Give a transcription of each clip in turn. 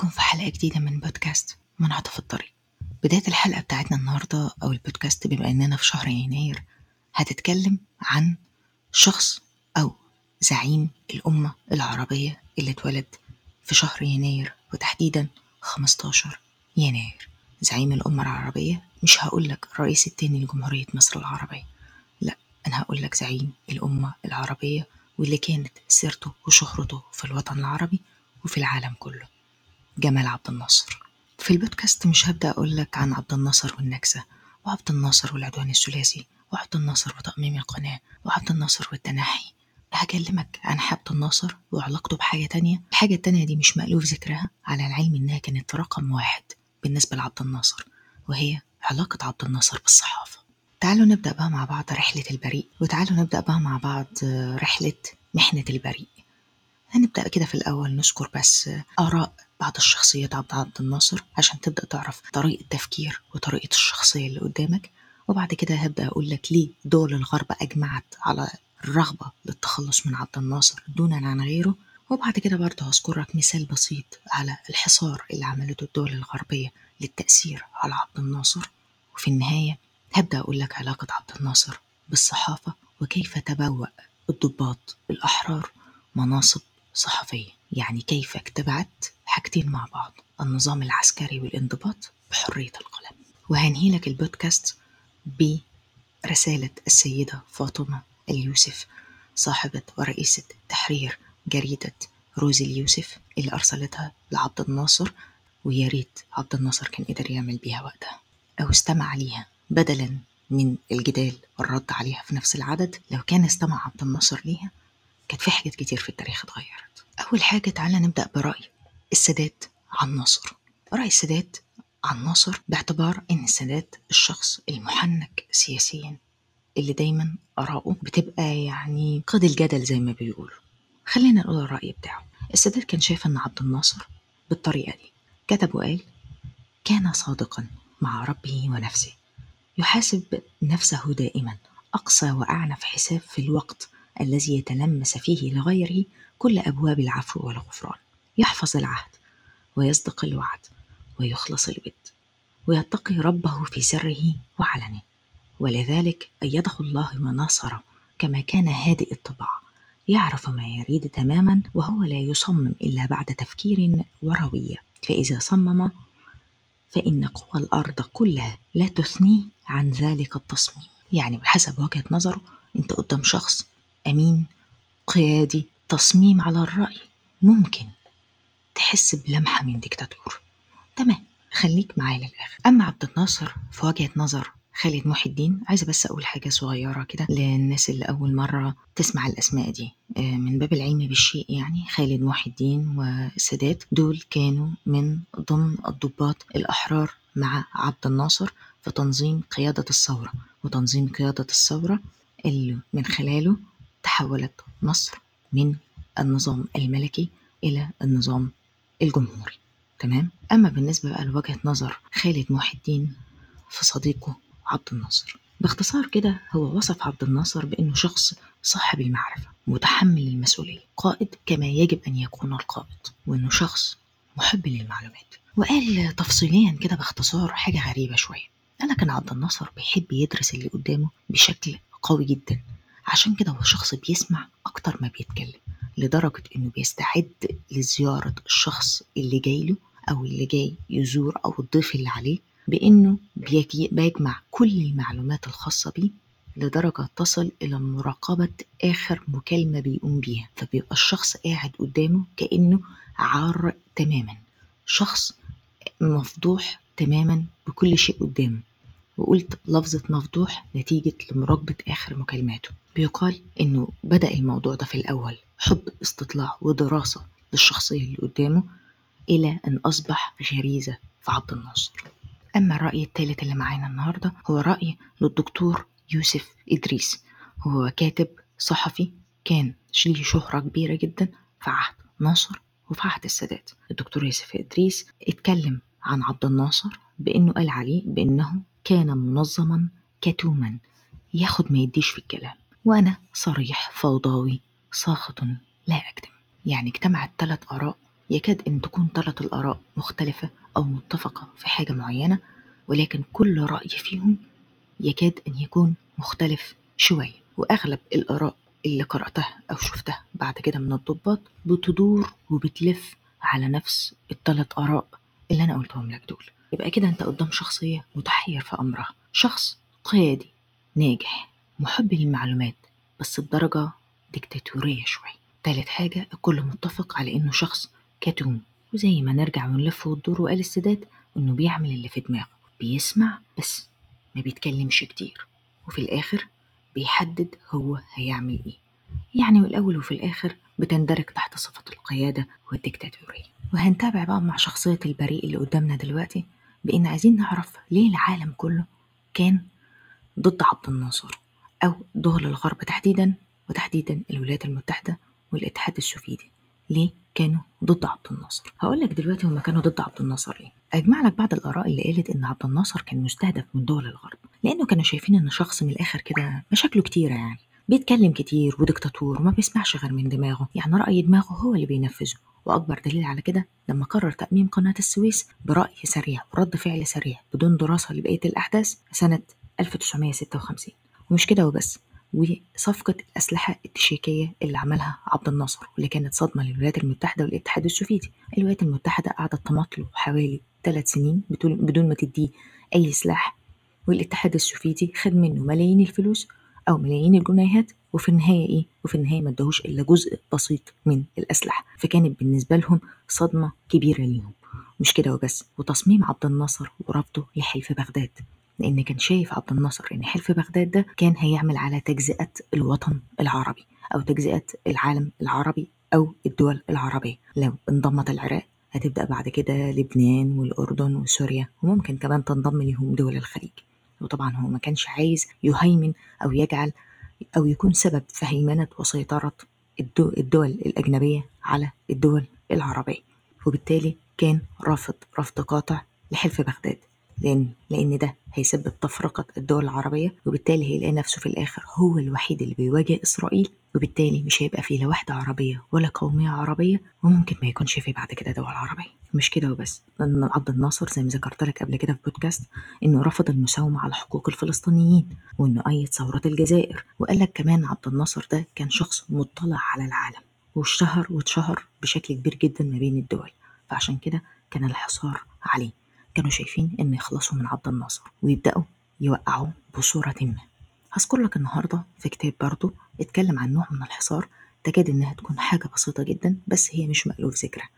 بيكم في حلقة جديدة من بودكاست منعطف الطريق. بداية الحلقة بتاعتنا النهاردة أو البودكاست بما إننا في شهر يناير هتتكلم عن شخص أو زعيم الأمة العربية اللي اتولد في شهر يناير وتحديدا 15 يناير. زعيم الأمة العربية مش هقولك الرئيس التاني لجمهورية مصر العربية لا أنا هقولك زعيم الأمة العربية واللي كانت سيرته وشهرته في الوطن العربي وفي العالم كله. جمال عبد الناصر. في البودكاست مش هبدأ أقولك عن عبد الناصر والنكسة وعبد الناصر والعدوان الثلاثي وعبد الناصر وتأميم القناة وعبد الناصر والتنحي. هكلمك عن عبد الناصر وعلاقته بحاجة تانية. الحاجة التانية دي مش مألوف ذكرها على العلم إنها كانت رقم واحد بالنسبة لعبد الناصر وهي علاقة عبد الناصر بالصحافة. تعالوا نبدأ بقى مع بعض رحلة البريء وتعالوا نبدأ بقى مع بعض رحلة محنة البريء. هنبدأ كده في الأول نذكر بس آراء بعض الشخصيات عبد عبد الناصر عشان تبدأ تعرف طريقة تفكير وطريقة الشخصية اللي قدامك. وبعد كده هبدأ أقول لك ليه دول الغرب أجمعت على الرغبة للتخلص من عبد الناصر دونا عن غيره. وبعد كده برضه هذكرك مثال بسيط على الحصار اللي عملته الدول الغربية للتأثير على عبد الناصر وفي النهاية هبدأ أقول لك علاقة عبد الناصر بالصحافة وكيف تبوأ الضباط الأحرار مناصب صحفية. يعني كيف اجتمعت حاجتين مع بعض النظام العسكري والانضباط بحرية القلم. وهنهي لك البودكاست برسالة السيدة فاطمة اليوسف صاحبة ورئيسة تحرير جريدة روزي اليوسف اللي أرسلتها لعبد الناصر. ويا ريت عبد الناصر كان قدر يعمل بيها وقتها. أو استمع ليها بدلا من الجدال والرد عليها في نفس العدد. لو كان استمع عبد الناصر ليها كانت في حاجات كتير في التاريخ اتغيرت. أول حاجة تعالى نبدأ برأي السادات عن ناصر. رأي السادات عن ناصر باعتبار إن السادات الشخص المحنك سياسيا اللي دايما آراءه بتبقى يعني قيد الجدل زي ما بيقولوا. خلينا نقول الرأي بتاعه. السادات كان شايف إن عبد الناصر بالطريقة دي. كتب وقال كان صادقا مع ربه ونفسه. يحاسب نفسه دائما. أقصى وأعنف حساب في الوقت الذي يتلمس فيه لغيره كل أبواب العفو والغفران. يحفظ العهد ويصدق الوعد ويخلص الود ويتقي ربه في سره وعلنه. ولذلك أيده الله ونصره كما كان هادئ الطبع يعرف ما يريد تماما وهو لا يصمم إلا بعد تفكير وروية فإذا صمم فإن قوى الأرض كلها لا تثنيه عن ذلك التصميم. يعني بحسب وجهة نظره أنت قدام شخص أمين قيادي تصميم على الرأي ممكن تحس بلمحة من ديكتاتور. تمام خليك معايا للآخر. أما عبد الناصر في وجهة نظر خالد محي الدين عايزة بس أقول حاجة صغيرة كده للناس اللي أول مرة تسمع الأسماء دي. من باب العلم بالشيء يعني خالد محي الدين والسادات دول كانوا من ضمن الضباط الأحرار مع عبد الناصر في تنظيم قيادة الثورة. وتنظيم قيادة الثورة اللي من خلاله تحولت مصر من النظام الملكي إلى النظام الجمهوري. تمام؟ أما بالنسبة بقى لوجهة نظر خالد محي الدين في صديقه عبد الناصر. باختصار كده هو وصف عبد الناصر بأنه شخص صاحب المعرفة متحمل المسؤولية قائد كما يجب أن يكون القائد وأنه شخص محب للمعلومات. وقال تفصيليا كده باختصار حاجة غريبة شوية. قال كان عبد الناصر بيحب يدرس اللي قدامه بشكل قوي جدا. عشان كده هو شخص بيسمع أكتر ما بيتكلم لدرجة إنه بيستعد لزيارة الشخص اللي جاي له أو اللي جاي يزور أو الضيف اللي عليه بإنه بيجمع كل المعلومات الخاصة بيه لدرجة تصل إلى مراقبة آخر مكالمة بيقوم بيها فبيبقى الشخص قاعد قدامه كأنه عار تماما شخص مفضوح تماما بكل شيء قدامه. وقلت لفظة مفضوح نتيجة لمراقبة آخر مكالماته. بيقال إنه بدأ الموضوع ده في الأول حب استطلاع ودراسة للشخصية اللي قدامه إلى أن أصبح غريزة في عبد الناصر. أما الرأي الثالث اللي معانا النهاردة هو رأي للدكتور يوسف إدريس. هو كاتب صحفي كان ليه شهرة كبيرة جدا في عهد ناصر وفي عهد السادات. الدكتور يوسف إدريس اتكلم عن عبد الناصر بأنه قال عليه بأنه كان منظما كتوما. ياخد ما يديش في الكلام. وأنا صريح فوضوي ساخط لا أكتم يعني اجتمعت ثلاث آراء. يكاد أن تكون ثلاث الآراء مختلفة أو متفقة في حاجة معينة ولكن كل رأي فيهم يكاد أن يكون مختلف شوية. وأغلب الآراء اللي قرأتها أو شفتها بعد كده من الضباط بتدور وبتلف على نفس الثلاث آراء اللي أنا قلتهم لك دول. يبقى كده أنت قدام شخصية متحير في أمرها. شخص قيادي ناجح محب للمعلومات بس بدرجة ديكتاتورية شوية. تالت حاجة الكل متفق على إنه شخص كتوم. وزي ما نرجع ونلف وندور وقال السادات إنه بيعمل اللي في دماغه. بيسمع بس ما بيتكلمش كتير. وفي الآخر بيحدد هو هيعمل إيه. يعني والأول وفي الآخر بتندرج تحت صفة القيادة والديكتاتورية. وهنتابع بقى مع شخصية البريء اللي قدامنا دلوقتي. بإن عايزين نعرف ليه العالم كله كان ضد عبد الناصر أو دول الغرب تحديدا وتحديدا الولايات المتحدة والاتحاد السوفيتي. ليه كانوا ضد عبد الناصر؟ هقول لك دلوقتي هما كانوا ضد عبد الناصر ليه أجمع لك بعض الآراء اللي قالت إن عبد الناصر كان مستهدف من دول الغرب لأنه كانوا شايفين إن شخص من الآخر كده مشاكله كتيرة يعني. بيتكلم كتير وديكتاتور وما بيسمعش غير من دماغه. يعني رأي دماغه هو اللي بينفذه. وأكبر دليل على كده لما قرر تأميم قناة السويس برأي سريع ورد فعل سريع بدون دراسة لبقية الأحداث سنة 1956 ومش كده وبس وصفقة الأسلحة التشيكية اللي عملها عبد الناصر واللي كانت صدمة للولايات المتحدة والاتحاد السوفيتي. الولايات المتحدة قعدت تماطله حوالي ثلاث سنين بدون ما تديه أي سلاح والاتحاد السوفيتي خد منه ملايين الفلوس أو ملايين الجنيهات وفي النهاية إيه؟ وفي النهاية ما ادهوش إلا جزء بسيط من الأسلحة. فكانت بالنسبة لهم صدمة كبيرة ليهم. مش كده وبس وتصميم عبد الناصر ورفضه لحلف بغداد. لأن كان شايف عبد الناصر إن حلف بغداد ده كان هيعمل على تجزئة الوطن العربي أو تجزئة العالم العربي أو الدول العربية. لو انضمت العراق هتبدأ بعد كده لبنان والأردن وسوريا وممكن كمان تنضم لهم دول الخليج. وطبعا هو ما كانش عايز يهيمن أو يجعل أو يكون سبب في هيمنة وسيطرة الدول الأجنبية على الدول العربية. وبالتالي كان رافض رفض قاطع لحلف بغداد. لأن لأن ده هيسبب تفرقة الدول العربية وبالتالي هيلاقي نفسه في الآخر هو الوحيد اللي بيواجه إسرائيل وبالتالي مش هيبقى فيه لا وحدة عربية ولا قومية عربية وممكن ما يكونش فيه بعد كده دول عربية. مش كده وبس. لأن عبد الناصر زي ما ذكرت لك قبل كده في بودكاست إنه رفض المساومة على حقوق الفلسطينيين وإنه أيد ثورة الجزائر وقال لك كمان عبد الناصر ده كان شخص مطلع على العالم واشتهر واتشهر بشكل كبير جدا ما بين الدول فعشان كده كان الحصار عليه. كانوا شايفين إن يخلصوا من عبد الناصر ويبدأوا يوقعوه بصورة ما. هذكر لك النهاردة في كتاب برضه اتكلم عن نوع من الحصار تكاد إنها تكون حاجة بسيطة جدا بس هي مش مألوف ذكرها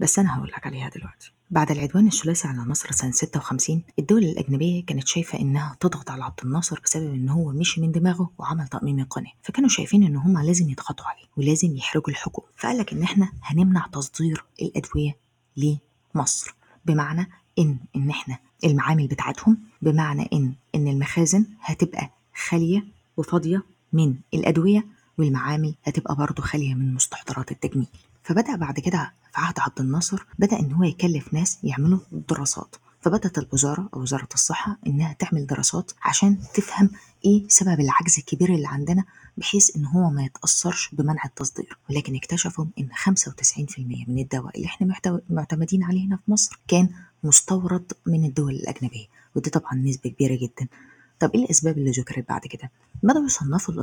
بس أنا هقول لك عليها دلوقتي. بعد العدوان الثلاثي على مصر سنة 56 الدول الأجنبية كانت شايفة إنها تضغط على عبد الناصر بسبب إن هو مشي من دماغه وعمل تأميم القناة فكانوا شايفين إن هم لازم يضغطوا عليه ولازم يحرجوا الحكومة. فقال لك إن إحنا هنمنع تصدير الأدوية لمصر. بمعنى إن إن إحنا المعامل بتاعتهم بمعنى إن إن المخازن هتبقى خالية وفاضية من الأدوية والمعامل هتبقى برضه خالية من مستحضرات التجميل. فبدأ بعد كده في عهد عبد الناصر بدأ إن هو يكلف ناس يعملوا دراسات. فبدأت الوزارة أو وزارة الصحة إنها تعمل دراسات عشان تفهم إيه سبب العجز الكبير اللي عندنا بحيث إن هو ما يتأثرش بمنع التصدير. ولكن اكتشفوا إن 95% من الدواء اللي إحنا معتمدين عليه هنا في مصر كان مستورد من الدول الأجنبية. ودي طبعا نسبة كبيرة جدا. طب إيه الأسباب اللي ذكرت بعد كده؟ بدأوا يصنفوا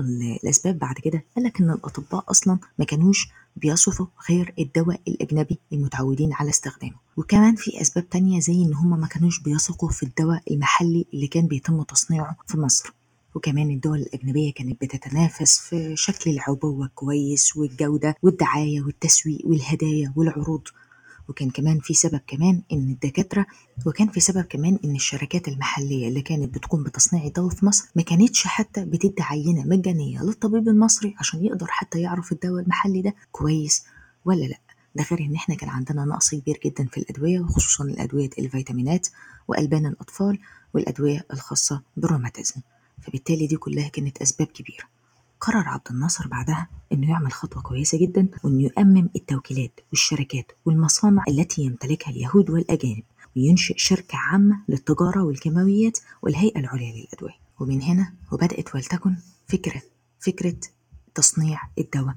الأسباب بعد كده؟ قال لك إن الأطباء أصلا ما كانوش بيصفوا غير الدواء الأجنبي المتعودين على استخدامه. وكمان في أسباب تانية زي إن هم ما كانوش بيثقوا في الدواء المحلي اللي كان بيتم تصنيعه في مصر. وكمان الدول الأجنبية كانت بتتنافس في شكل العبوة كويس والجودة والدعاية والتسويق والهدايا والعروض. وكان كمان في سبب كمان إن الدكاترة وكان في سبب كمان إن الشركات المحلية اللي كانت بتقوم بتصنيع الدواء في مصر ما كانتش حتى بتدي عينة مجانية للطبيب المصري عشان يقدر حتى يعرف الدواء المحلي ده كويس ولا لأ. ده غير إن إحنا كان عندنا نقص كبير جدا في الأدوية وخصوصا الأدوية الفيتامينات وألبان الأطفال والأدوية الخاصة بالروماتيزم. فبالتالي دي كلها كانت أسباب كبيرة. قرر عبد الناصر بعدها إنه يعمل خطوة كويسة جدا وإنه يؤمم التوكيلات والشركات والمصانع التي يمتلكها اليهود والأجانب وينشئ شركة عامة للتجارة والكيماويات والهيئة العليا للادويه ومن هنا وبدأت ولتكن فكرة فكرة تصنيع الدواء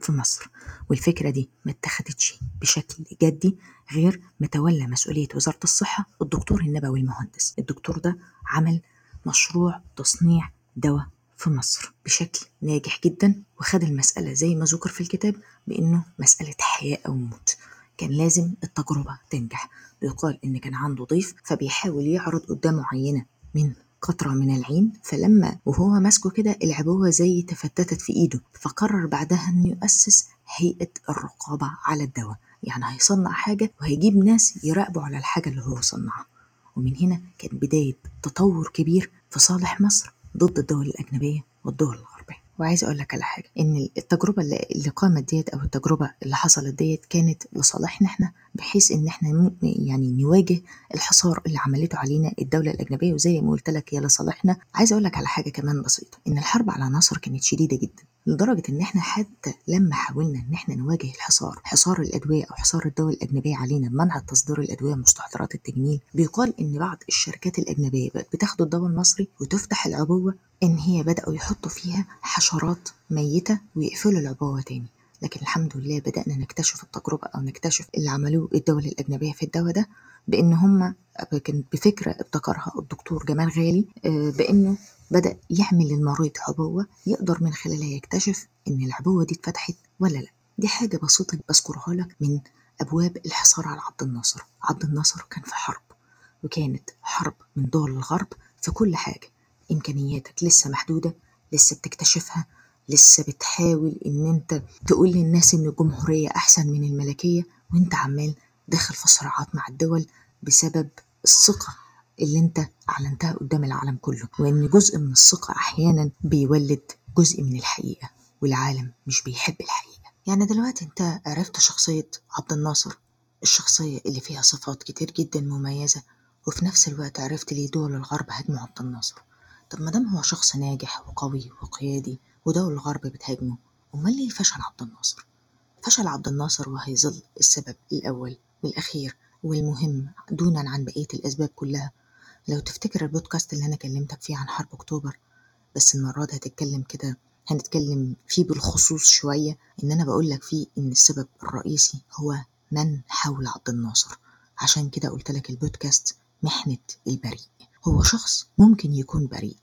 في مصر. والفكرة دي ما اتخذتش بشكل جدي غير متولى مسؤولية وزارة الصحة الدكتور النبوي المهندس. الدكتور ده عمل مشروع تصنيع دواء في مصر بشكل ناجح جدا وخد المسألة زي ما ذكر في الكتاب بأنه مسألة حياة أو موت. كان لازم التجربة تنجح. ويقال إن كان عنده ضيف فبيحاول يعرض قدامه عينة من قطرة من العين فلما وهو ماسكه كده العبوة زي تفتتت في إيده فقرر بعدها إنه يؤسس هيئة الرقابة على الدواء. يعني هيصنع حاجة وهيجيب ناس يراقبوا على الحاجة اللي هو صنعها. ومن هنا كانت بداية تطور كبير في صالح مصر. ضد الدول الأجنبية والدول الغربية. وعايز أقول لك على حاجة إن التجربة اللي قامت ديت أو التجربة اللي حصلت ديت كانت لصالحنا إحنا بحيث إن إحنا يعني نواجه الحصار اللي عملته علينا الدولة الأجنبية. وزي ما قلت لك هي لصالحنا. عايز أقول لك على حاجة كمان بسيطة إن الحرب على مصر كانت شديدة جدا. لدرجة إن إحنا حتى لما حاولنا إن إحنا نواجه الحصار، حصار الأدوية أو حصار الدول الأجنبية علينا بمنع تصدير الأدوية ومستحضرات التجميل، بيقال إن بعض الشركات الأجنبية بقت بتاخد الدواء المصري وتفتح العبوة إن هي بدأوا يحطوا فيها حشرات ميتة ويقفلوا العبوة تاني. لكن الحمد لله بدأنا نكتشف التجربة أو نكتشف اللي عملوه الدول الأجنبية في الدواء ده بإن هم كان بفكرة ابتكرها الدكتور جمال غالي آه، بإنه بدأ يعمل للمريض عبوة يقدر من خلالها يكتشف إن العبوة دي اتفتحت ولا لأ. دي حاجة بسيطة بذكرها لك من أبواب الحصار على عبد الناصر. عبد الناصر كان في حرب وكانت حرب من دول الغرب في كل حاجة. إمكانياتك لسه محدودة لسه بتكتشفها لسه بتحاول إن أنت تقول للناس إن الجمهورية أحسن من الملكية وأنت عمال داخل في صراعات مع الدول بسبب الثقة اللي أنت أعلنتها قدام العالم كله وإن جزء من الثقة أحيانا بيولد جزء من الحقيقة والعالم مش بيحب الحقيقة. يعني دلوقتي أنت عرفت شخصية عبد الناصر الشخصية اللي فيها صفات كتير جدا مميزة وفي نفس الوقت عرفت ليه دول الغرب هاجموا عبد الناصر. طب ما دام هو شخص ناجح وقوي وقيادي ودول الغرب بتهاجمه أمال ليه فشل عبد الناصر؟ فشل عبد الناصر وهيظل السبب الأول والأخير والمهم دونا عن بقية الأسباب كلها. لو تفتكر البودكاست اللي أنا كلمتك فيه عن حرب أكتوبر بس المرة دي هتتكلم كده هنتكلم فيه بالخصوص شوية إن أنا بقول لك فيه إن السبب الرئيسي هو من حول عبد الناصر. عشان كده قلت لك البودكاست محنة البريء. هو شخص ممكن يكون بريء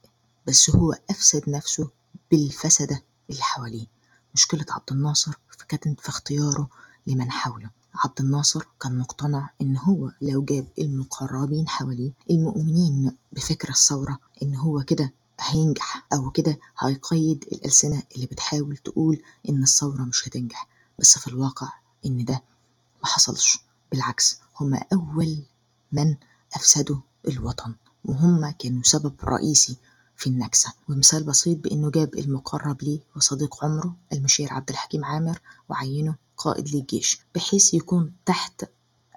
بس هو أفسد نفسه بالفسدة اللي حواليه. مشكلة عبد الناصر كانت في اختياره لمن حوله. عبد الناصر كان مقتنع إن هو لو جاب المقربين حواليه المؤمنين بفكر الثورة إن هو كده هينجح أو كده هيقيد الألسنة اللي بتحاول تقول إن الثورة مش هتنجح. بس في الواقع إن ده ما حصلش. بالعكس هما أول من أفسدوا الوطن. وهم كانوا سبب رئيسي في النكسة. ومثال بسيط بأنه جاب المقرب ليه وصديق عمره المشير عبد الحكيم عامر وعينه قائد للجيش بحيث يكون تحت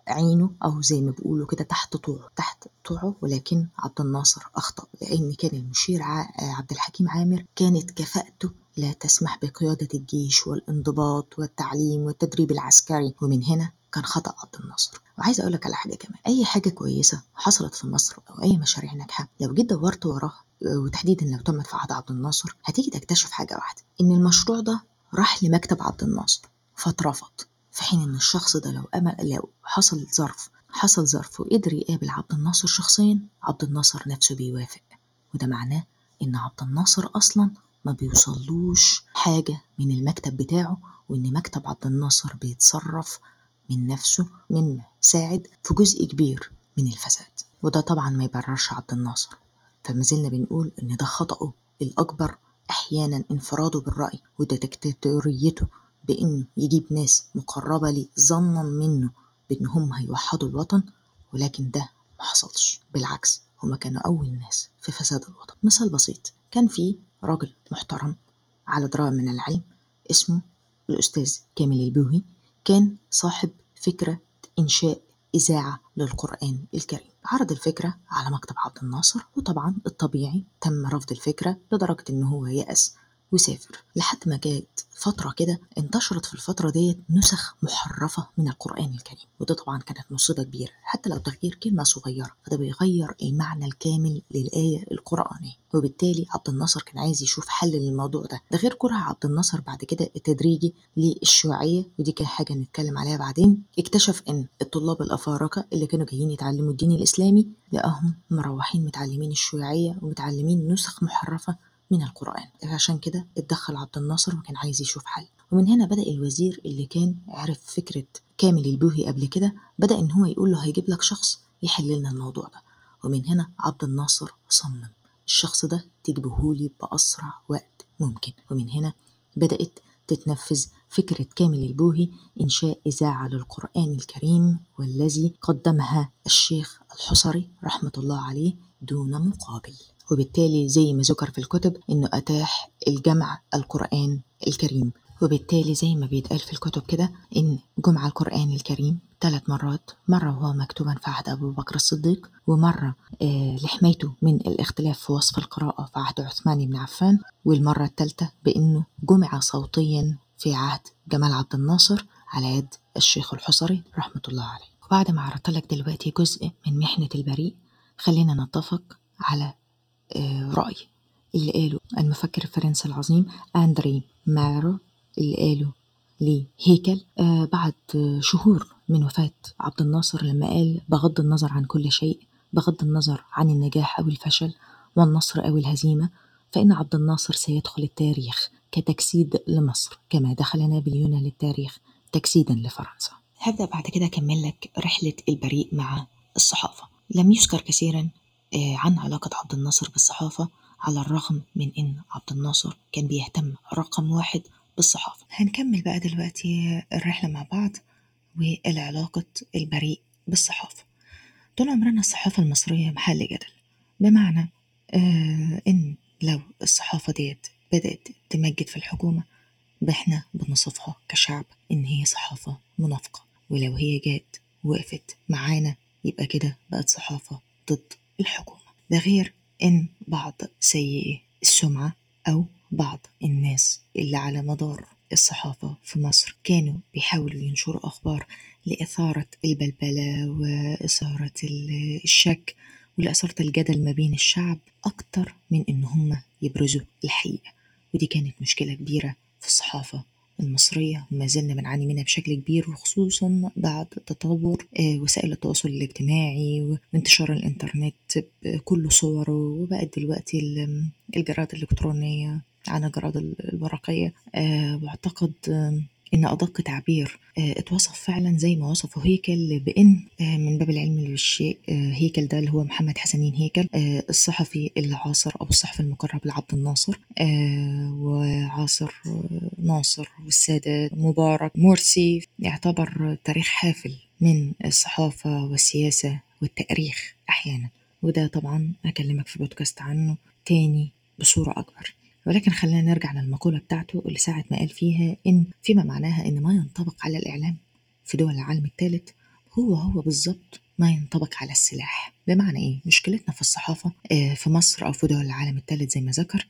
عينه أو زي ما بيقولوا كده تحت طوعه تحت طوعه ولكن عبد الناصر أخطأ لأن كان المشير عبد الحكيم عامر كانت كفاءته لا تسمح بقيادة الجيش والانضباط والتعليم والتدريب العسكري ومن هنا كان خطأ عبد الناصر. وعايزة أقول لك على حاجة كمان أي حاجة كويسة حصلت في مصر أو أي مشاريع ناجحة لو جيت دورت وراها وتحديدا لو تمت في عهد عبد الناصر هتيجي تكتشف حاجة واحدة إن المشروع ده راح لمكتب عبد الناصر. فاترفض في حين إن الشخص ده لو أمل لو حصل ظرف حصل ظرف وقدر يقابل عبد الناصر شخصيا عبد الناصر نفسه بيوافق. وده معناه إن عبد الناصر أصلا ما بيوصلوش حاجة من المكتب بتاعه وإن مكتب عبد الناصر بيتصرف من نفسه من ساعد في جزء كبير من الفساد. وده طبعا ما يبررش عبد الناصر. فما زلنا بنقول إن ده خطأه الأكبر أحيانا انفراده بالرأي وده دكتاتوريته بإنه يجيب ناس مقربة ليه ظنا منه بإن هم هيوحدوا الوطن ولكن ده ما حصلش. بالعكس هما كانوا أول ناس في فساد الوطن. مثال بسيط كان في راجل محترم على دراية من العلم اسمه الأستاذ كامل البوهي كان صاحب فكرة إنشاء إذاعة للقرآن الكريم. عرض الفكرة على مكتب عبد الناصر وطبعا الطبيعي تم رفض الفكرة لدرجة إن هو يأس وسافر لحد ما جات فترة كده انتشرت في الفترة ديت نسخ محرفة من القرآن الكريم وده طبعا كانت مصيبة كبيرة حتى لو تغيير كلمة صغيرة فده بيغير المعنى الكامل للآية القرآنية. وبالتالي عبد الناصر كان عايز يشوف حل للموضوع ده ده غير كره عبد الناصر بعد كده التدريجي للشيوعية ودي كان حاجة نتكلم عليها بعدين اكتشف إن الطلاب الأفارقة اللي كانوا جايين يتعلموا الدين الإسلامي لقاهم مروحين متعلمين الشيوعية ومتعلمين نسخ محرفة من القرآن. عشان كده اتدخل عبد الناصر وكان عايز يشوف حل. ومن هنا بدأ الوزير اللي كان عرف فكرة كامل البوهي قبل كده بدأ إن هو يقول له هيجيب لك شخص يحل لنا الموضوع ده. ومن هنا عبد الناصر صمم. الشخص ده تجيبهولي بأسرع وقت ممكن. ومن هنا بدأت تتنفذ فكرة كامل البوهي إنشاء إذاعة للقرآن الكريم والذي قدمها الشيخ الحصري رحمة الله عليه دون مقابل. وبالتالي زي ما ذكر في الكتب إنه أتاح الجمع القرآن الكريم. وبالتالي زي ما بيتقال في الكتب كده إن جمع القرآن الكريم ثلاث مرات مرة وهو مكتوبا في عهد أبو بكر الصديق ومرة آه لحمايته من الاختلاف في وصف القراءة في عهد عثمان بن عفان والمرة الثالثة بإنه جمع صوتيا في عهد جمال عبد الناصر على يد الشيخ الحصري رحمة الله عليه. وبعد ما عرضت لك دلوقتي جزء من محنة البريء خلينا نتفق على رأي. اللي قاله المفكر الفرنسي العظيم أندري مارو اللي قاله لهيكل آه بعد شهور من وفاة عبد الناصر لما قال بغض النظر عن كل شيء بغض النظر عن النجاح أو الفشل والنصر أو الهزيمة فإن عبد الناصر سيدخل التاريخ كتجسيد لمصر كما دخل نابليون للتاريخ تجسيدا لفرنسا. هبدأ بعد كده أكمل لك رحلة البريء مع الصحافة. لم يذكر كثيرا عن علاقة عبد الناصر بالصحافة على الرغم من إن عبد الناصر كان بيهتم رقم واحد بالصحافة. هنكمل بقى دلوقتي الرحلة مع بعض والعلاقة البريء بالصحافة. طول عمرنا الصحافة المصرية محل جدل بمعنى آه إن لو الصحافة ديت بدأت تمجد في الحكومة بإحنا بنصفها كشعب إن هي صحافة منافقة ولو هي جات وقفت معانا يبقى كده بقت صحافة ضد الحكومة ده غير إن بعض سيئي السمعة أو بعض الناس اللي على مدار الصحافة في مصر كانوا بيحاولوا ينشروا أخبار لإثارة البلبلة وإثارة الشك ولإثارة الجدل ما بين الشعب أكتر من إن هم يبرزوا الحقيقة. ودي كانت مشكلة كبيرة في الصحافة. المصرية وما زلنا بنعاني منها بشكل كبير وخصوصا بعد تطور وسائل التواصل الاجتماعي وانتشار الإنترنت بكل صوره وبقت دلوقتي الجرائد الإلكترونية عن الجرائد الورقية. وأعتقد إن أدق تعبير اتوصف فعلا زي ما وصفه هيكل بإن من باب العلم بالشيء هيكل ده اللي هو محمد حسنين هيكل الصحفي اللي عاصر أو الصحفي المقرب لعبد الناصر وعاصر ناصر والسادات مبارك مرسي يعتبر تاريخ حافل من الصحافة والسياسة والتاريخ أحيانا. وده طبعا أكلمك في بودكاست عنه تاني بصورة أكبر. ولكن خلينا نرجع للمقولة بتاعته اللي ساعة ما قال فيها إن فيما معناها إن ما ينطبق على الإعلام في دول العالم الثالث هو هو بالظبط ما ينطبق على السلاح بمعنى إيه؟ مشكلتنا في الصحافة في مصر أو في دول العالم الثالث زي ما ذكر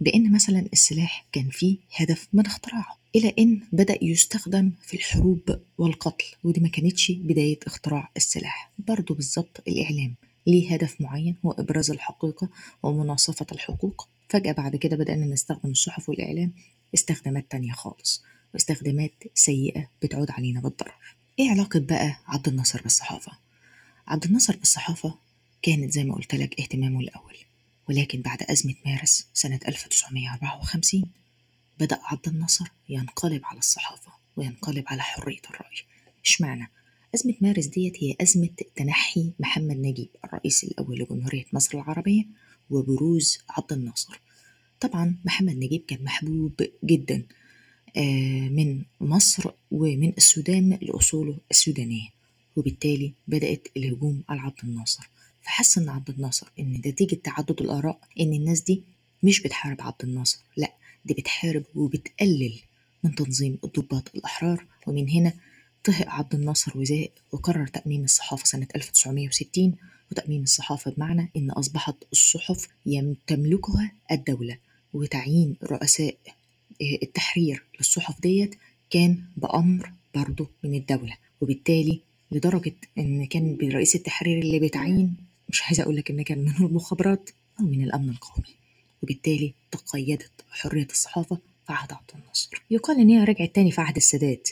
بإن مثلا السلاح كان فيه هدف من اختراعه إلى إن بدأ يستخدم في الحروب والقتل ودي ما كانتش بداية اختراع السلاح برضه بالظبط الإعلام ليه هدف معين هو إبراز الحقيقة ومناصفة الحقوق فجأة بعد كده بدأنا نستخدم الصحف والإعلام استخدامات تانية خالص واستخدامات سيئة بتعود علينا بالضرر إيه علاقة بقى عبد الناصر بالصحافة؟ عبد الناصر بالصحافة كانت زي ما قلت لك اهتمامه الأول ولكن بعد أزمة مارس سنة 1954 بدأ عبد الناصر ينقلب على الصحافة وينقلب على حرية الرأي إشمعنى؟ أزمة مارس ديت هي أزمة تنحي محمد نجيب الرئيس الأول لجمهورية مصر العربية وبروز عبد الناصر. طبعا محمد نجيب كان محبوب جدا من مصر ومن السودان لأصوله السودانية. وبالتالي بدأت الهجوم على عبد الناصر. فحس ان عبد الناصر إن نتيجة تعدد الآراء إن الناس دي مش بتحارب عبد الناصر لأ دي بتحارب وبتقلل من تنظيم الضباط الأحرار. ومن هنا طهق عبد الناصر وزاق وقرر تأميم الصحافة سنة 1960 وتأميم الصحافة بمعنى إن أصبحت الصحف تملكها الدولة. وتعيين رؤساء آه، التحرير للصحف ديت كان بأمر برضه من الدولة. وبالتالي لدرجة إن كان برئيس التحرير اللي بيتعين مش عايزة أقول لك إن كان من المخابرات أو من الأمن القومي. وبالتالي تقيدت حرية الصحافة في عهد عبد الناصر. يقال إن هي رجعت تاني في عهد السادات.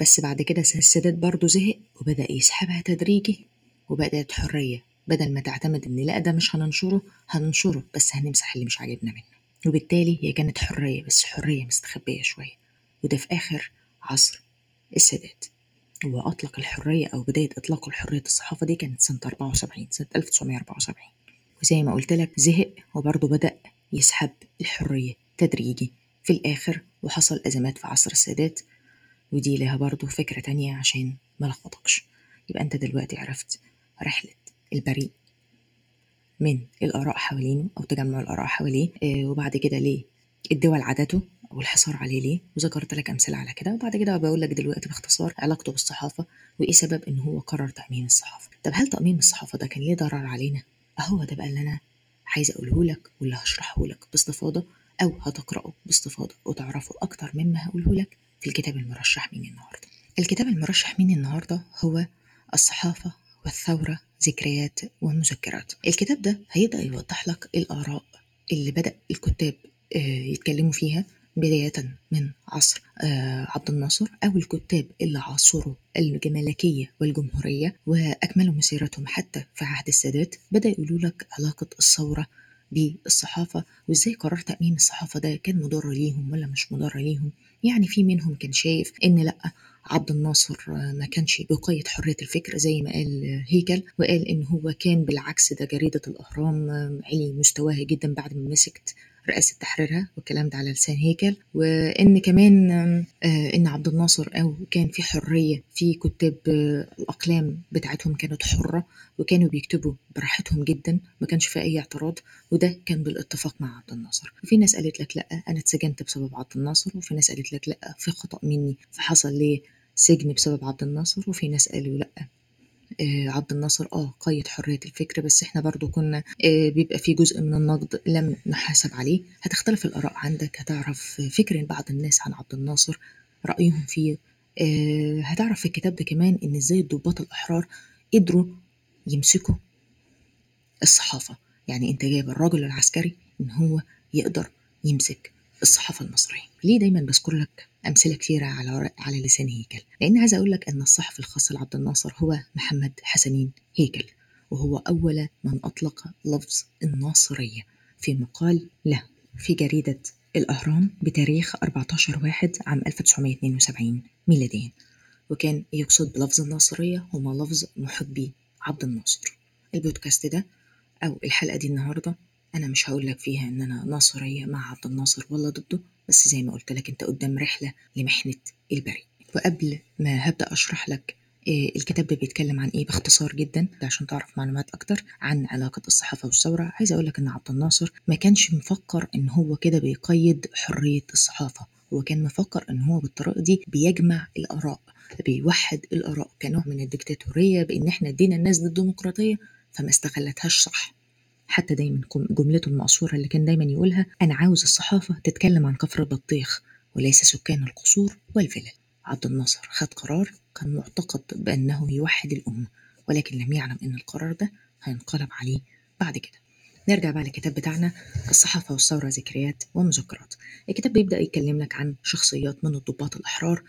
بس بعد كده السادات برضه زهق وبدأ يسحبها تدريجي. وبدأت حرية. بدل ما تعتمد إن لأ ده مش هننشره هننشره بس هنمسح اللي مش عاجبنا منه. وبالتالي هي كانت حرية بس حرية مستخبية شوية. وده في آخر عصر السادات. هو أطلق الحرية أو بداية إطلاق الحرية الصحافة دي كانت سنة 74 سنة 1974 وزي ما قلت لك زهق وبرضه بدأ يسحب الحرية تدريجي في الآخر وحصل أزمات في عصر السادات. ودي لها برضه فكرة تانية عشان ما يبقى أنت دلوقتي عرفت رحلة البريء من الآراء حوالينه أو تجمع الآراء حواليه. آه، وبعد كده ليه الدول عادته أو الحصار عليه ليه؟ وذكرت لك أمثلة على كده. وبعد كده بقول لك دلوقتي باختصار علاقته بالصحافة وإيه سبب إن هو قرر تأمين الصحافة. طب هل تأمين الصحافة ده كان ليه ضرر علينا؟ أهو ده بقى اللي أنا عايزة أقوله لك واللي هشرحه لك باستفاضة أو هتقرأه باستفاضة وتعرفه أكتر مما هقوله لك في الكتاب المرشح مني النهاردة. الكتاب المرشح مني النهاردة هو الصحافة والثورة ذكريات ومذكرات. الكتاب ده هيبدأ يوضح لك الآراء اللي بدأ الكتاب آه، يتكلموا فيها بداية من عصر آه، عبد الناصر أو الكتاب اللي عاصروا الملكية والجمهورية وأكملوا مسيرتهم حتى في عهد السادات. بدأ يقولوا لك علاقة الثورة بالصحافة وإزاي قرار تأمين الصحافة ده كان مضر ليهم ولا مش مضر ليهم؟ يعني في منهم كان شايف إن لأ عبد الناصر ما كانش بيقيد حرية الفكر زي ما قال هيكل وقال إن هو كان بالعكس ده جريدة الأهرام علي مستواها جدا بعد ما مسكت رئاسة تحريرها والكلام ده على لسان هيكل وإن كمان آه، إن عبد الناصر أو كان في حرية في كتاب الأقلام بتاعتهم كانت حرة وكانوا بيكتبوا براحتهم جدا ما كانش في أي اعتراض وده كان بالاتفاق مع عبد الناصر. وفي ناس قالت لك لأ أنا اتسجنت بسبب عبد الناصر وفي ناس قالت لك لأ في خطأ مني فحصل لي سجن بسبب عبد الناصر وفي ناس قالوا لأ. آه، عبد الناصر آه قيد حرية الفكر بس إحنا برضو كنا آه، بيبقى في جزء من النقد لم نحاسب عليه. هتختلف الآراء عندك هتعرف فكر بعض الناس عن عبد الناصر رأيهم فيه. آه، هتعرف في الكتاب ده كمان إن إزاي الضباط الأحرار قدروا يمسكوا الصحافة. يعني أنت جايب الراجل العسكري إن هو يقدر يمسك الصحافة المصرية. ليه دايما بذكر لك أمثلة كثيرة على على لسان هيكل. لأن عايز أقول لك أن الصحفي الخاص لعبد الناصر هو محمد حسنين هيكل وهو أول من أطلق لفظ الناصرية في مقال له في جريدة الأهرام بتاريخ 14 واحد عام 1972 ميلاديا. وكان يقصد بلفظ الناصرية هما لفظ محبي عبد الناصر. البودكاست ده أو الحلقة دي النهاردة أنا مش هقول لك فيها إن أنا ناصرية مع عبد الناصر ولا ضده. بس زي ما قلت لك أنت قدام رحلة لمحنة البري وقبل ما هبدأ أشرح لك آه، الكتاب ده بيتكلم عن إيه؟ باختصار جدا عشان تعرف معلومات أكتر عن علاقة الصحافة والثورة. عايز أقول لك إن عبد الناصر ما كانش مفكر إن هو كده بيقيد حرية الصحافة. هو كان مفكر إن هو بالطريقة دي بيجمع الآراء بيوحد الآراء. كنوع من الدكتاتوريه بإن إحنا ادينا الناس الديمقراطية فما استغلتهاش صح. حتى دايما جملته المقصورة اللي كان دايما يقولها أنا عاوز الصحافة تتكلم عن كفر البطيخ وليس سكان القصور والفلل. عبد الناصر خد قرار كان معتقد بأنه يوحد الأمة ولكن لم يعلم أن القرار ده هينقلب عليه بعد كده. نرجع بقى للكتاب بتاعنا الصحافة والثورة ذكريات ومذكرات. الكتاب بيبدأ يتكلم لك عن شخصيات من الضباط الأحرار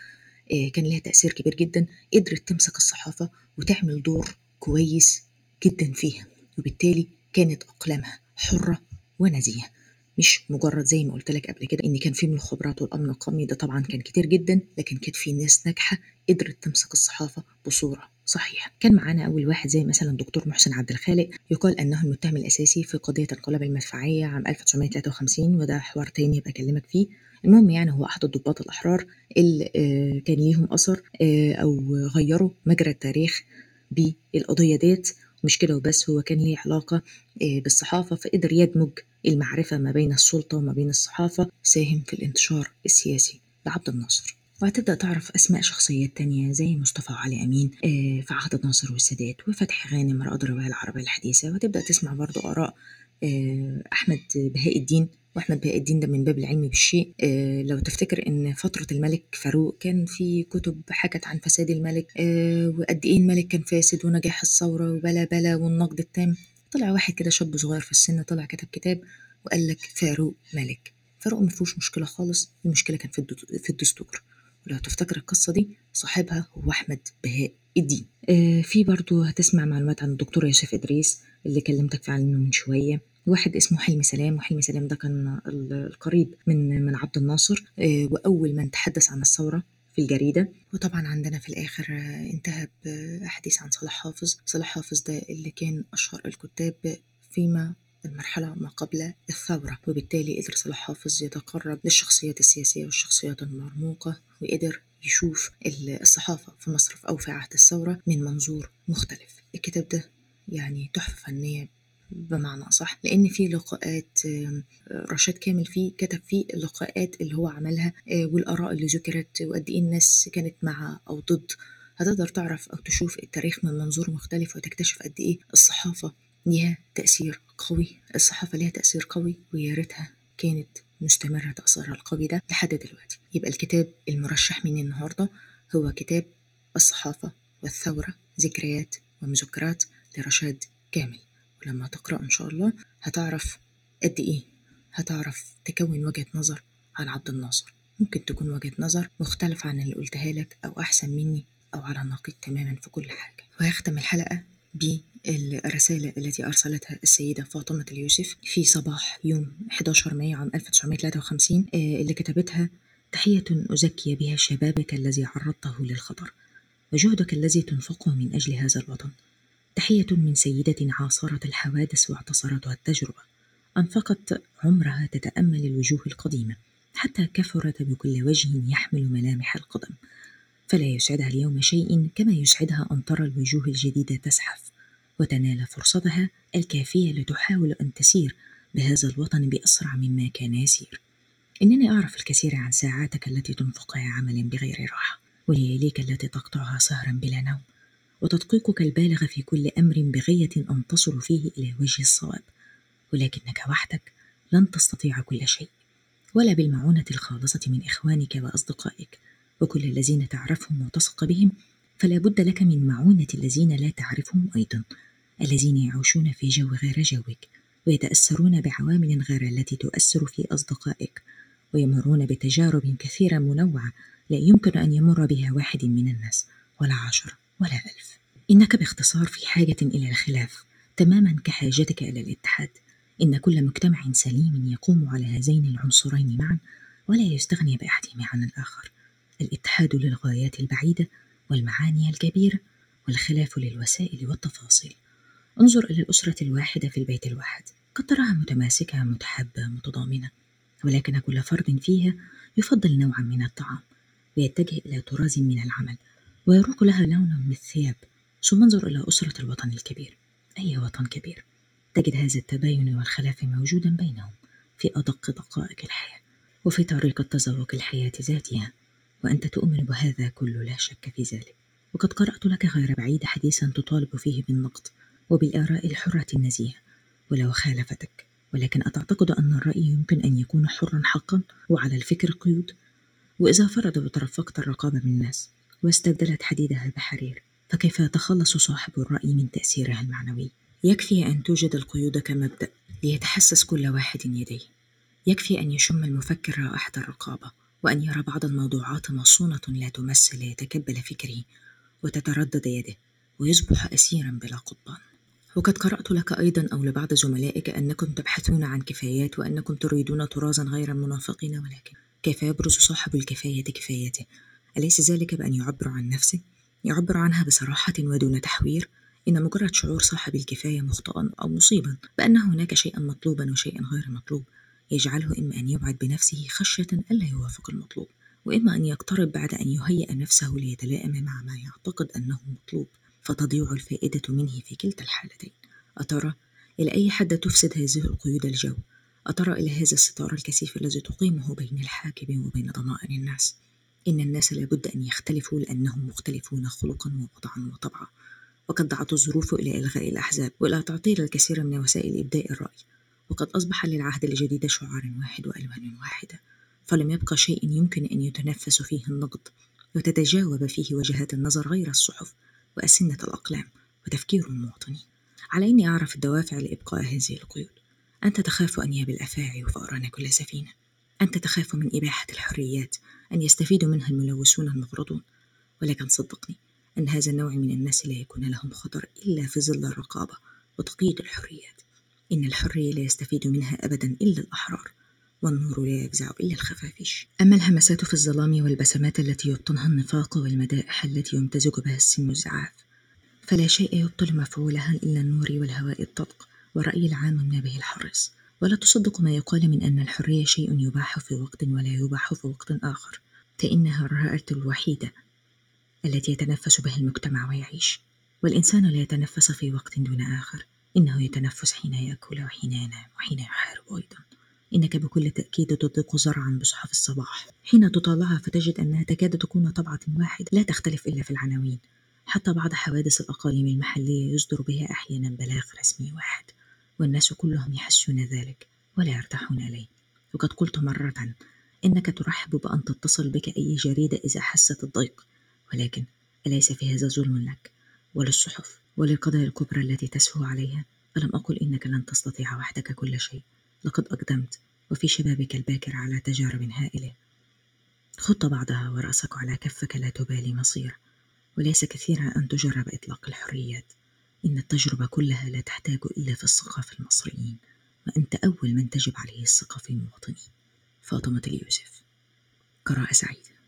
آه، كان لها تأثير كبير جدا قدرت تمسك الصحافة وتعمل دور كويس جدا فيها وبالتالي كانت أقلامها حرة ونزيهة مش مجرد زي ما قلت لك قبل كده إن كان في من الخبرات والأمن القومي ده طبعا كان كتير جدا لكن كانت في ناس ناجحة قدرت تمسك الصحافة بصورة صحيحة. كان معانا أول واحد زي مثلا دكتور محسن عبد الخالق يقال أنه المتهم الأساسي في قضية انقلاب المدفعية عام 1953 وده حوار تاني بكلمك فيه. المهم يعني هو أحد الضباط الأحرار اللي آه، كان ليهم أثر آه، أو غيروا مجرى التاريخ بالقضية ديت. مش كده وبس هو كان ليه علاقة آه، بالصحافة فقدر يدمج المعرفة ما بين السلطة وما بين الصحافة ساهم في الانتشار السياسي لعبد الناصر. وهتبدأ تعرف أسماء شخصيات تانية زي مصطفى وعلي أمين آه، في عهد الناصر والسادات وفتحي غانم رائد الرواية العربية الحديثة. وهتبدأ تسمع برضو آراء آه، أحمد بهاء الدين وأحمد بهاء الدين ده من باب العلم بالشيء. آه لو تفتكر إن فترة الملك فاروق كان في كتب حكت عن فساد الملك. آه وقد إيه الملك كان فاسد ونجاح الثورة وبلا بلا والنقد التام. طلع واحد كده شاب صغير في السن طلع كتب كتاب وقال لك فاروق ملك. فاروق ما فيهوش مشكلة خالص المشكلة كان في في الدستور. ولو تفتكر القصة دي صاحبها هو أحمد بهاء الدين. آه في برضو هتسمع معلومات عن الدكتور يوسف إدريس اللي كلمتك عنه من شوية. واحد اسمه حلمي سلام وحلمي سلام ده كان القريب من من عبد الناصر آه وأول من تحدث عن الثورة في الجريدة. وطبعا عندنا في الآخر انتهى بحديث عن صلاح حافظ. صلاح حافظ ده اللي كان أشهر الكتاب فيما المرحلة ما قبل الثورة وبالتالي قدر صلاح حافظ يتقرب للشخصيات السياسية والشخصيات المرموقة وقدر يشوف الصحافة في مصر أو في عهد الثورة من منظور مختلف. الكتاب ده يعني تحفة فنية بمعنى أصح لأن في لقاءات رشاد كامل فيه كتب فيه اللقاءات اللي هو عملها والآراء اللي ذكرت وقد إيه الناس كانت مع أو ضد. هتقدر تعرف أو تشوف التاريخ من منظور مختلف وتكتشف قد إيه الصحافة ليها تأثير قوي. الصحافة ليها تأثير قوي ويا ريتها كانت مستمرة تأثيرها القوي ده لحد دلوقتي. يبقى الكتاب المرشح مني النهاردة هو كتاب الصحافة والثورة ذكريات ومذكرات لرشاد كامل. ولما تقرأ إن شاء الله هتعرف قد إيه. هتعرف تكون وجهة نظر عن عبد الناصر. ممكن تكون وجهة نظر مختلفة عن اللي قلتها لك أو أحسن مني أو على النقيض تماما في كل حاجة. وهختم الحلقة بالرسالة التي أرسلتها السيدة فاطمة اليوسف في صباح يوم 11 مايو عام 1953 اللي كتبتها تحية أزكي بها شبابك الذي عرضته للخطر وجهدك الذي تنفقه من أجل هذا الوطن. تحية من سيدة عاصرت الحوادث واعتصرتها التجربة أنفقت عمرها تتأمل الوجوه القديمة حتى كثرت بكل وجه يحمل ملامح القدم فلا يسعدها اليوم شيء كما يسعدها أن ترى الوجوه الجديدة تزحف وتنال فرصتها الكافية لتحاول أن تسير بهذا الوطن بأسرع مما كان يسير. إنني أعرف الكثير عن ساعاتك التي تنفقها عمل بغير راحة ولياليك التي تقطعها سهرا بلا نوم. وتدقيقك البالغ في كل أمر بغية أن تصل فيه إلى وجه الصواب. ولكنك وحدك لن تستطيع كل شيء ولا بالمعونة الخالصة من إخوانك وأصدقائك. وكل الذين تعرفهم وتثق بهم فلا بد لك من معونة الذين لا تعرفهم أيضا. الذين يعيشون في جو غير جوك ويتأثرون بعوامل غير التي تؤثر في أصدقائك ويمرون بتجارب كثيرة منوعة لا يمكن أن يمر بها واحد من الناس ولا عشرة ولا ألف. إنك باختصار في حاجة إلى الخلاف تماما كحاجتك إلى الاتحاد. إن كل مجتمع سليم يقوم على هذين العنصرين معا ولا يستغني بأحدهما عن الآخر. الاتحاد للغايات البعيدة والمعاني الكبيرة والخلاف للوسائل والتفاصيل. انظر إلى الأسرة الواحدة في البيت الواحد. قد تراها متماسكة متحبة متضامنة. ولكن كل فرد فيها يفضل نوعا من الطعام. ويتجه إلى طراز من العمل. ويروق لها لون من الثياب ثم انظر إلى أسرة الوطن الكبير. أي وطن كبير؟ تجد هذا التباين والخلاف موجودا بينهم في أدق دقائق الحياة وفي طريقة تذوق الحياة ذاتها وأنت تؤمن بهذا كله لا شك في ذلك. وقد قرأت لك غير بعيد حديثا تطالب فيه بالنقد وبالآراء الحرة النزيهة. ولو خالفتك ولكن أتعتقد أن الرأي يمكن أن يكون حرا حقا وعلى الفكر قيود؟ وإذا فرض وترفقت الرقابة بالناس واستبدلت حديدها بحرير فكيف يتخلص صاحب الرأي من تأثيرها المعنوي؟ يكفي أن توجد القيود كمبدأ ليتحسس كل واحد يديه. يكفي أن يشم المفكر رائحة الرقابة وأن يرى بعض الموضوعات مصونة لا تمس ليتكبل فكره وتتردد يده ويصبح أسيرا بلا قضبان. وقد قرأت لك أيضا أو لبعض زملائك أنكم تبحثون عن كفايات وأنكم تريدون طرازا غير منافقين ولكن كيف يبرز صاحب الكفاية كفايته؟ أليس ذلك بأن يعبر عن نفسه؟ يعبر عنها بصراحة ودون تحوير. إن مجرد شعور صاحب الكفاية مخطئا أو مصيبا بأن هناك شيئا مطلوبا وشيئا غير مطلوب. يجعله إما أن يبعد بنفسه خشية ألا يوافق المطلوب وإما أن يقترب بعد أن يهيئ نفسه ليتلائم مع ما يعتقد أنه مطلوب. فتضيع الفائدة منه في كلتا الحالتين. أترى؟ إلى أي حد تفسد هذه القيود الجو؟ أترى إلى هذا الستار الكثيف الذي تقيمه بين الحاكم وبين ضمائر الناس؟ إن الناس لابد أن يختلفوا لأنهم مختلفون خلقا ووضعا وطبعا. وقد دعت الظروف إلى إلغاء الأحزاب وإلى تعطيل الكثير من وسائل إبداء الرأي. وقد أصبح للعهد الجديد شعار واحد وألوان واحدة. فلم يبقى شيء يمكن أن يتنفس فيه النقد وتتجاوب فيه وجهات النظر غير الصحف وأسنة الأقلام وتفكير المواطنين. على إني أعرف الدوافع لإبقاء هذه القيود. أنت تخاف أنياب الأفاعي وفأران كل سفينة. أنت تخاف من إباحة الحريات. أن يستفيد منها الملوثون المغرضون ولكن صدقني أن هذا النوع من الناس لا يكون لهم خطر إلا في ظل الرقابة وتقييد الحريات. إن الحرية لا يستفيد منها أبدا إلا الأحرار والنور لا يفزع إلا الخفافيش. أما الهمسات في الظلام والبسمات التي يبطنها النفاق والمدائح التي يمتزج بها السن الزعاف فلا شيء يبطل مفعولها إلا النور والهواء الطلق والرأي العام النابه الحرص ولا تصدق ما يقال من أن الحرية شيء يباح في وقت ولا يباح في وقت آخر فإنها الرائعة الوحيدة التي يتنفس بها المجتمع ويعيش. والإنسان لا يتنفس في وقت دون آخر إنه يتنفس حين يأكل وحين ينام وحين يحارب أيضا. إنك بكل تأكيد تضيق زرعا بصحف الصباح. حين تطالعها فتجد أنها تكاد تكون طبعة واحدة لا تختلف إلا في العناوين. حتى بعض حوادث الأقاليم المحلية يصدر بها أحيانا بلاغ رسمي واحد. والناس كلهم يحسون ذلك ولا يرتاحون إليه. وقد قلت مرة إنك ترحب بأن تتصل بك أي جريدة إذا حست الضيق. ولكن أليس في هذا ظلم لك وللصحف وللقضايا الكبرى التي تسهو عليها؟ ألم أقل إنك لن تستطيع وحدك كل شيء. لقد أقدمت وفي شبابك الباكر على تجارب هائلة. خط بعضها ورأسك على كفك لا تبالي مصير. وليس كثيرا أن تجرب إطلاق الحريات. إن التجربة كلها لا تحتاج إلا في الثقة في المصريين وأنت أول من تجب عليه الثقة في المواطنين فاطمة اليوسف. قراءة سعيدة